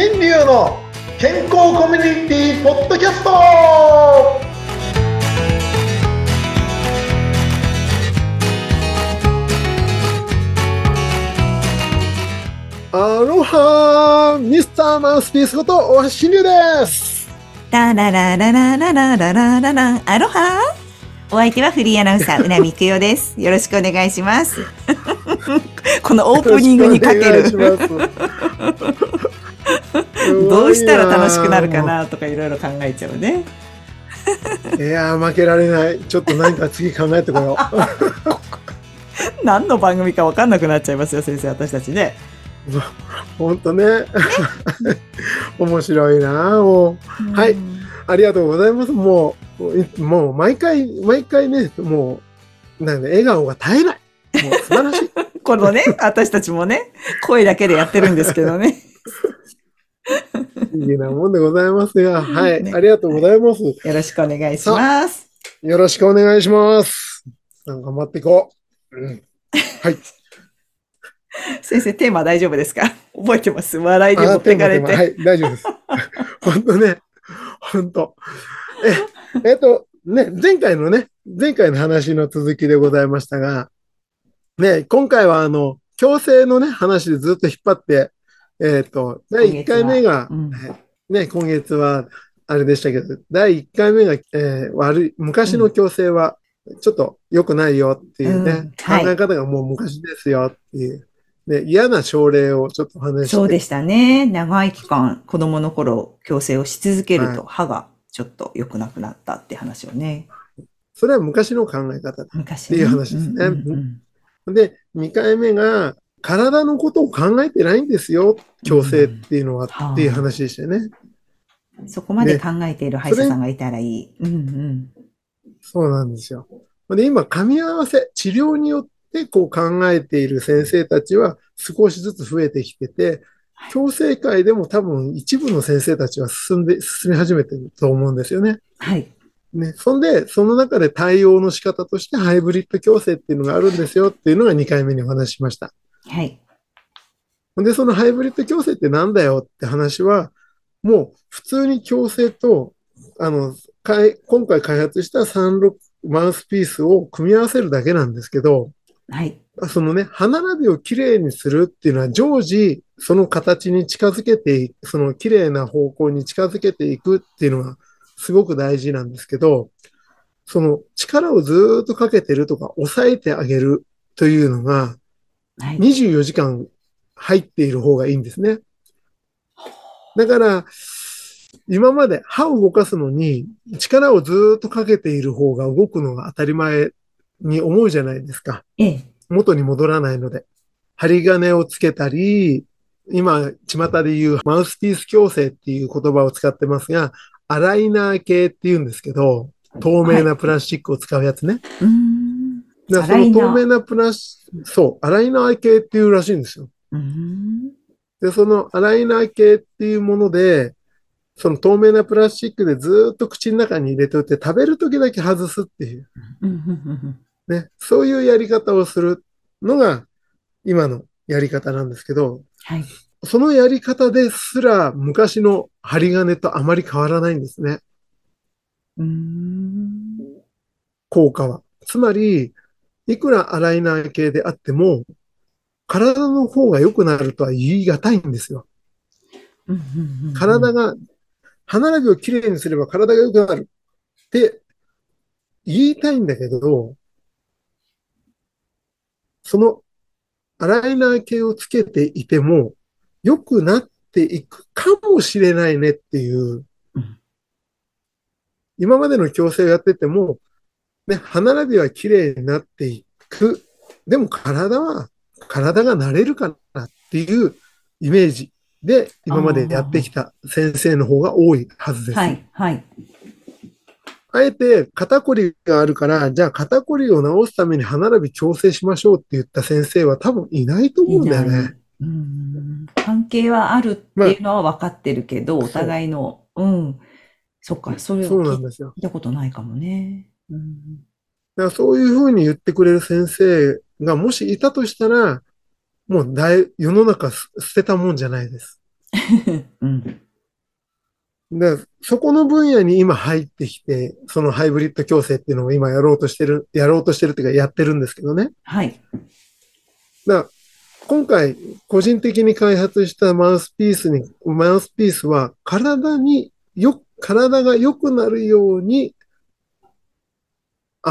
新流の健康コミュニティポッドキャストアロハミスターマウスピースこと大橋新流ですラララララララララララアロハ？お相手はフリーアナウンサー、うなみくよです。よろしくお願いします。このオープニングにかける。どうしたら楽しくなるかなとかいろいろ考えちゃうね。いやー負けられない。ちょっと何か次考えてこよう。何の番組か分かんなくなっちゃいますよ、先生、私たちね。本当ね。面白いなもう。はい。うんありがとうございます。もういもう毎回毎回ねもうなんで笑顔が絶えない。もう素晴らしい。このね、私たちもね、声だけでやってるんですけどね。いいなもんでございますがはい、ね。ありがとうございます。よろしくお願いします。よろしくお願いします。頑張っていこう、うん、はい。先生、テーマ大丈夫ですか？覚えてます？笑いで持あってかれて。はい大丈夫です。本当ね。本当。ええっとね前回のね前回の話の続きでございましたがね今回はあの強制のね話でずっと引っ張ってえっと第1回目が、うんね、今月はあれでしたけど、第1回目が、えー悪い、昔の強制はちょっと良くないよっていうね、うんはい考え方がもう昔ですよっていう、ね、嫌な症例をちょっと話して。そうでしたね。長い期間、子供の頃、矯正をし続けると、歯がちょっと良くなくなったって話をね。それは昔の考え方。昔、っていう話ですねうんうんうんで、2回目が、体のことを考えてないんですよ、強制っていうのは、うんっていう話でしたよね。そこまで考えている歯医者さんがいたらいい。うんうん。そうなんですよ。で、今、噛み合わせ、治療によってこう考えている先生たちは少しずつ増えてきてて、矯正会でも多分一部の先生たちは進んで、進み始めてると思うんですよね。はい。ね。そんで、その中で対応の仕方としてハイブリッド矯正っていうのがあるんですよっていうのが2回目にお話ししました。はい。で、そのハイブリッド矯正ってなんだよって話は、もう普通に矯正と、あの、かい今回開発した36マウスピースを組み合わせるだけなんですけど、はい。そのね、歯並びをきれいにするっていうのは常時その形に近づけてそのきれいな方向に近づけていくっていうのがすごく大事なんですけど、その力をずーっとかけてるとか抑えてあげるというのがはい。24時間入っている方がいいんですね。だから、今まで歯を動かすのに力をずーっとかけている方が動くのが当たり前に思うじゃないですか。ええ。元に戻らないので。針金をつけたり、今、巷で言うマウスピース矯正っていう言葉を使ってますが、アライナー系って言うんですけど、透明なプラスチックを使うやつね。だその透明なプラス、そう、アライナー系っていうらしいんですよ。うーん。で、そのアライナー系っていうもので、その透明なプラスチックでずーっと口の中に入れておいて食べるときだけ外すっていう、ね、そういうやり方をするのが今のやり方なんですけど、はい。そのやり方ですら昔の針金とあまり変わらないんですね、うーん。効果は。つまり、いくらアライナー系であっても、体の方が良くなるとは言い難いんですよ。体が、歯並びをきれいにすれば体が良くなるって言いたいんだけど、そのアライナー系をつけていても良くなっていくかもしれないねっていううん、今までの矯正をやってても、ね、歯並びはきれいになっていく。でも体は、体が慣れるかなっていうイメージで今までやってきた先生の方が多いはずです。はい。はい。あえて肩こりがあるから、じゃあ肩こりを治すために歯並び調整しましょうって言った先生は多分いないと思うんだよね。うん関係はあるっていうのは分かってるけど、まあお互いの、うん。そっか、それを聞。いたことないかもね。うん。だからそういうふうに言ってくれる先生がもしいたとしたら、もう大世の中す捨てたもんじゃないです。うん。で、そこの分野に今入ってきて、そのハイブリッド矯正っていうのを今やろうとしてる、やろうとしてるっていうかやってるんですけどね。はい。だ今回、個人的に開発したマウスピースに、マウスピースは体によ、体が良くなるように、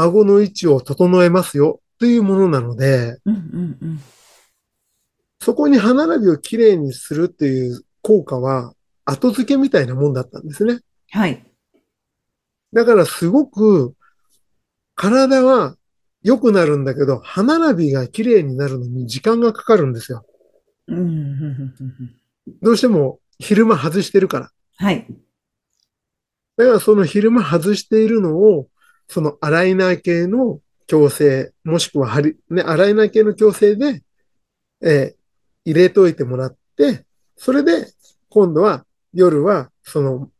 顎の位置を整えますよというものなので、うんうんうん。そこに歯並びをきれいにするっていう効果は後付けみたいなもんだったんですね。はい。だからすごく体は良くなるんだけど、歯並びが綺麗になるのに時間がかかるんですよ。うんどうしても昼間外してるから。はい。だからその昼間外しているのを、そのアライナー系の矯正、もしくは針、ね、アライナー系の矯正で、えー入れといてもらって、それで今度は夜はその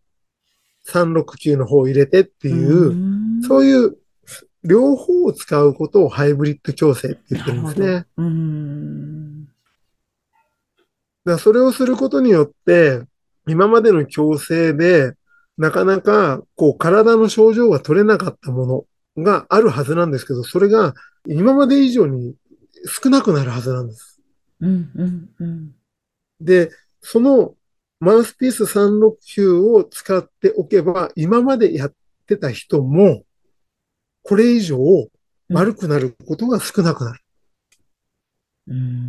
369の方を入れてっていう、んそういう両方を使うことをハイブリッド矯正って言ってるんですね。うん。だそれをすることによって、今までの矯正で、なかなか、こう、体の症状が取れなかったものがあるはずなんですけど、それが今まで以上に少なくなるはずなんです。うんうんうん。で、そのマウスピース369を使っておけば、今までやってた人も、これ以上悪くなることが少なくなる。うーん。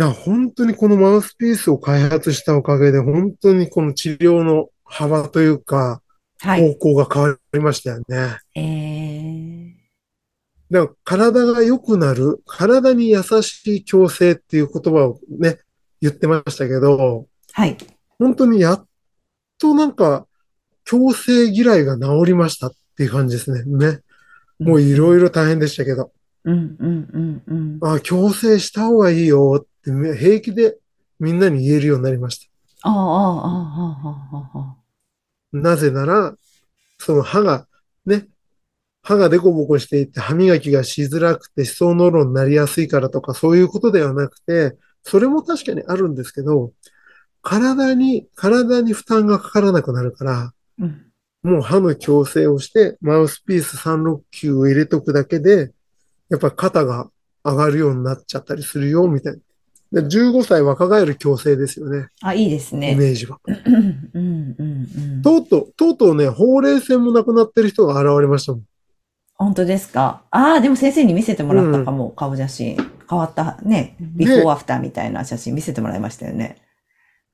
だ本当にこのマウスピースを開発したおかげで、本当にこの治療の幅というか、はい。方向が変わりましたよね。えー。だから体が良くなる、体に優しい矯正っていう言葉をね、言ってましたけど、はい。本当にやっとなんか、矯正嫌いが治りましたっていう感じですね。ね。もういろいろ大変でしたけど、うんうんうんうん。あ、矯正した方がいいよってね平気でみんなに言えるようになりました。ああ、ああ、ああ。なぜなら、その歯が、ね、歯がデコボコしていて歯磨きがしづらくて歯槽膿漏になりやすいからとかそういうことではなくて、それも確かにあるんですけど、体に、体に負担がかからなくなるから、うん。もう歯の矯正をして、マウスピース369を入れとくだけで、やっぱ肩が上がるようになっちゃったりするよ、みたいな。で15歳若返る矯正ですよね、あ、いいですイね。メージは。うんうんうん。とうとう、とうとうね、ほうれい線もなくなってる人が現れましたもん。本当ですか？ああ、でも先生に見せてもらったかも、顔写真。変わったね、ビフォーアフターみたいな写真見せてもらいましたよね。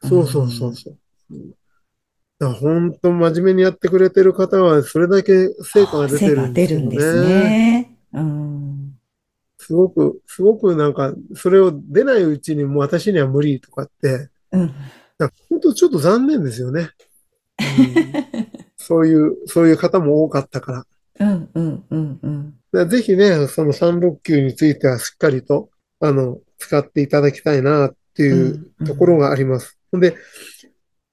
そうそうそうそう。本当真面目にやってくれてる方は、それだけ成果が出てるんですよ出るんですね。ね。うん。すごく、すごくなんか、それを出ないうちにもう私には無理とかって、うん。なんか本当ちょっと残念ですよね。うん そういう、そういう方も多かったから。うんうんうんうん。ぜひね、その369についてはしっかりと、あの、使っていただきたいなっていうところがあります。ほんで、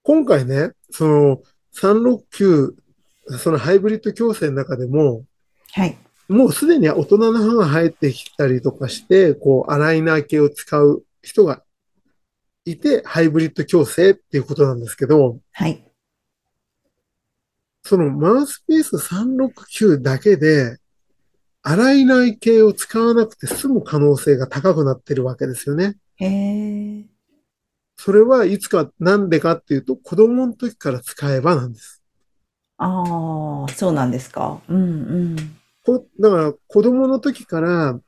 今回ね、その369、そのハイブリッド矯正の中でも、はい。もうすでに大人の歯が生えてきたりとかして、こう、アライナー系を使う人がいて、ハイブリッド矯正っていうことなんですけど、はい。そのマウスピース369だけで、洗いない系を使わなくて済む可能性が高くなってるわけですよね。へえ。それはいつか、なんでかっていうと、子供の時から使えばなんです。ああ、そうなんですか。うんうん。こだから、子供の時から、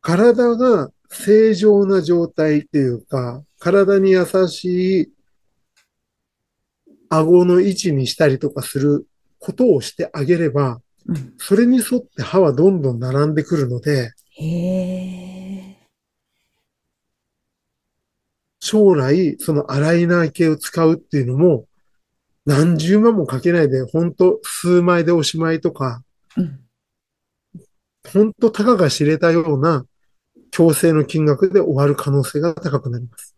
体が正常な状態っていうか、体に優しい顎の位置にしたりとかすることをしてあげれば、うん。それに沿って歯はどんどん並んでくるので。将来、そのアライナー系を使うっていうのも、何十万もかけないで、ほんと数枚でおしまいとか、うん。ほんとたかが知れたような矯正の金額で終わる可能性が高くなります。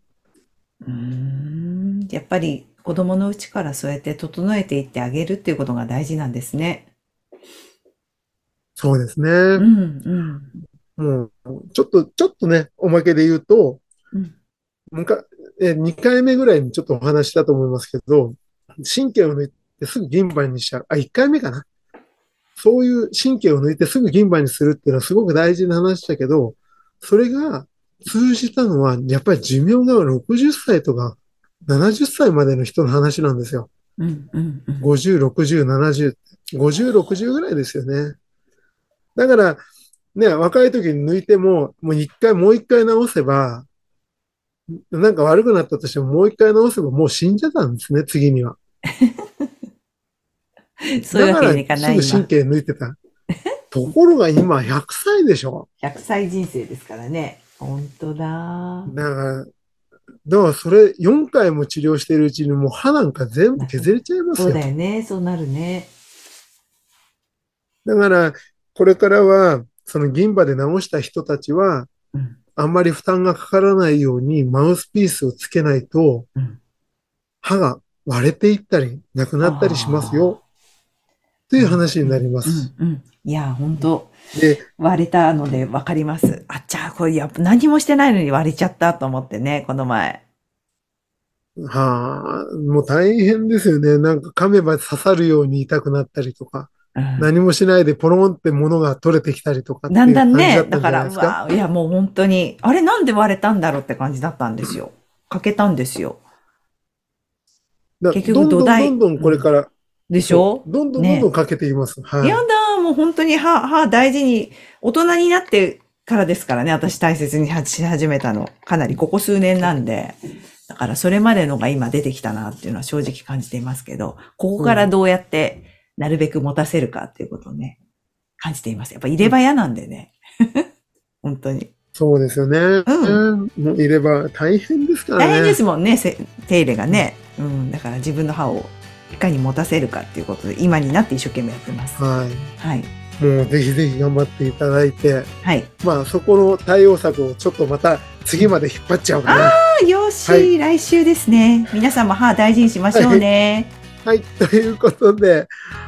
うーん。やっぱり子供のうちからそうやって整えていってあげるっていうことが大事なんですね。そうですね。うんうん。もう、ちょっと、ちょっとね、おまけで言うと、うんむかえ2回目ぐらいにちょっとお話ししたと思いますけど、神経を抜いてすぐ銀歯にしちゃう。あ、1回目かな。そういう神経を抜いてすぐ銀歯にするっていうのはすごく大事な話だけど、それが通じたのは、やっぱり寿命が60歳とか70歳までの人の話なんですよ。うんうんうん50、60、70、50、60ぐらいですよね。だから、ね、若い時に抜いても、もう一回、もう一回直せば、なんか悪くなったとしても、もう一回直せばもう死んじゃったんですね、次には。そういうわけにいかだないすぐ神経抜いてた。ところが今100歳でしょ。100歳人生ですからね。本当だ。だから、だからそれ4回も治療しているうちにもう歯なんか全部削れちゃいますそうよ。だよね。そうなるね。だから、これからは、その銀歯で治した人たちは、うんあんまり負担がかからないようにマウスピースをつけないとうん、歯が割れていったり、なくなったりしますよ。という話になります。うんうん。いや、本当で、割れたので分かります。あっちゃー、これやっぱ何もしてないのに割れちゃったと思ってね、この前。はあ、もう大変ですよね。なんか噛めば刺さるように痛くなったりとか、うん何もしないでポロンって物が取れてきたりとかだうんだだんね、だから。わ、いやもう本当に、あれなんで割れたんだろうって感じだったんですよ。かけたんですよ。だ結どんどん局土台どんどんこれから、でしょ？どんどんどんどんかけていきます。はい。やだ、もう本当に歯、歯大事に、大人になってからですからね、私大切にし始めたの。かなりここ数年なんで。だからそれまでのが今出てきたなっていうのは正直感じていますけど、ここからどうやってなるべく持たせるかっていうことをね、感じています。やっぱ入れ歯屋なんでね。本当に。そうですよね。うもういれば大変ですからね。大変ですもんね、せ手入れがね。うん、だから自分の歯をいかに持たせるかっていうことで、今になって一生懸命やってます。はい。はい。もうぜひぜひ頑張っていただいて、はい。まあそこの対応策をちょっとまた次まで引っ張っちゃおうかな。あよし、はい来週ですね。皆さんも歯大事にしましょうね。はい。ということで、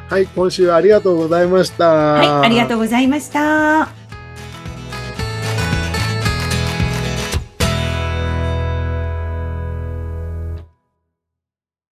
はい。今週ありがとうございました。はい、ありがとうございました。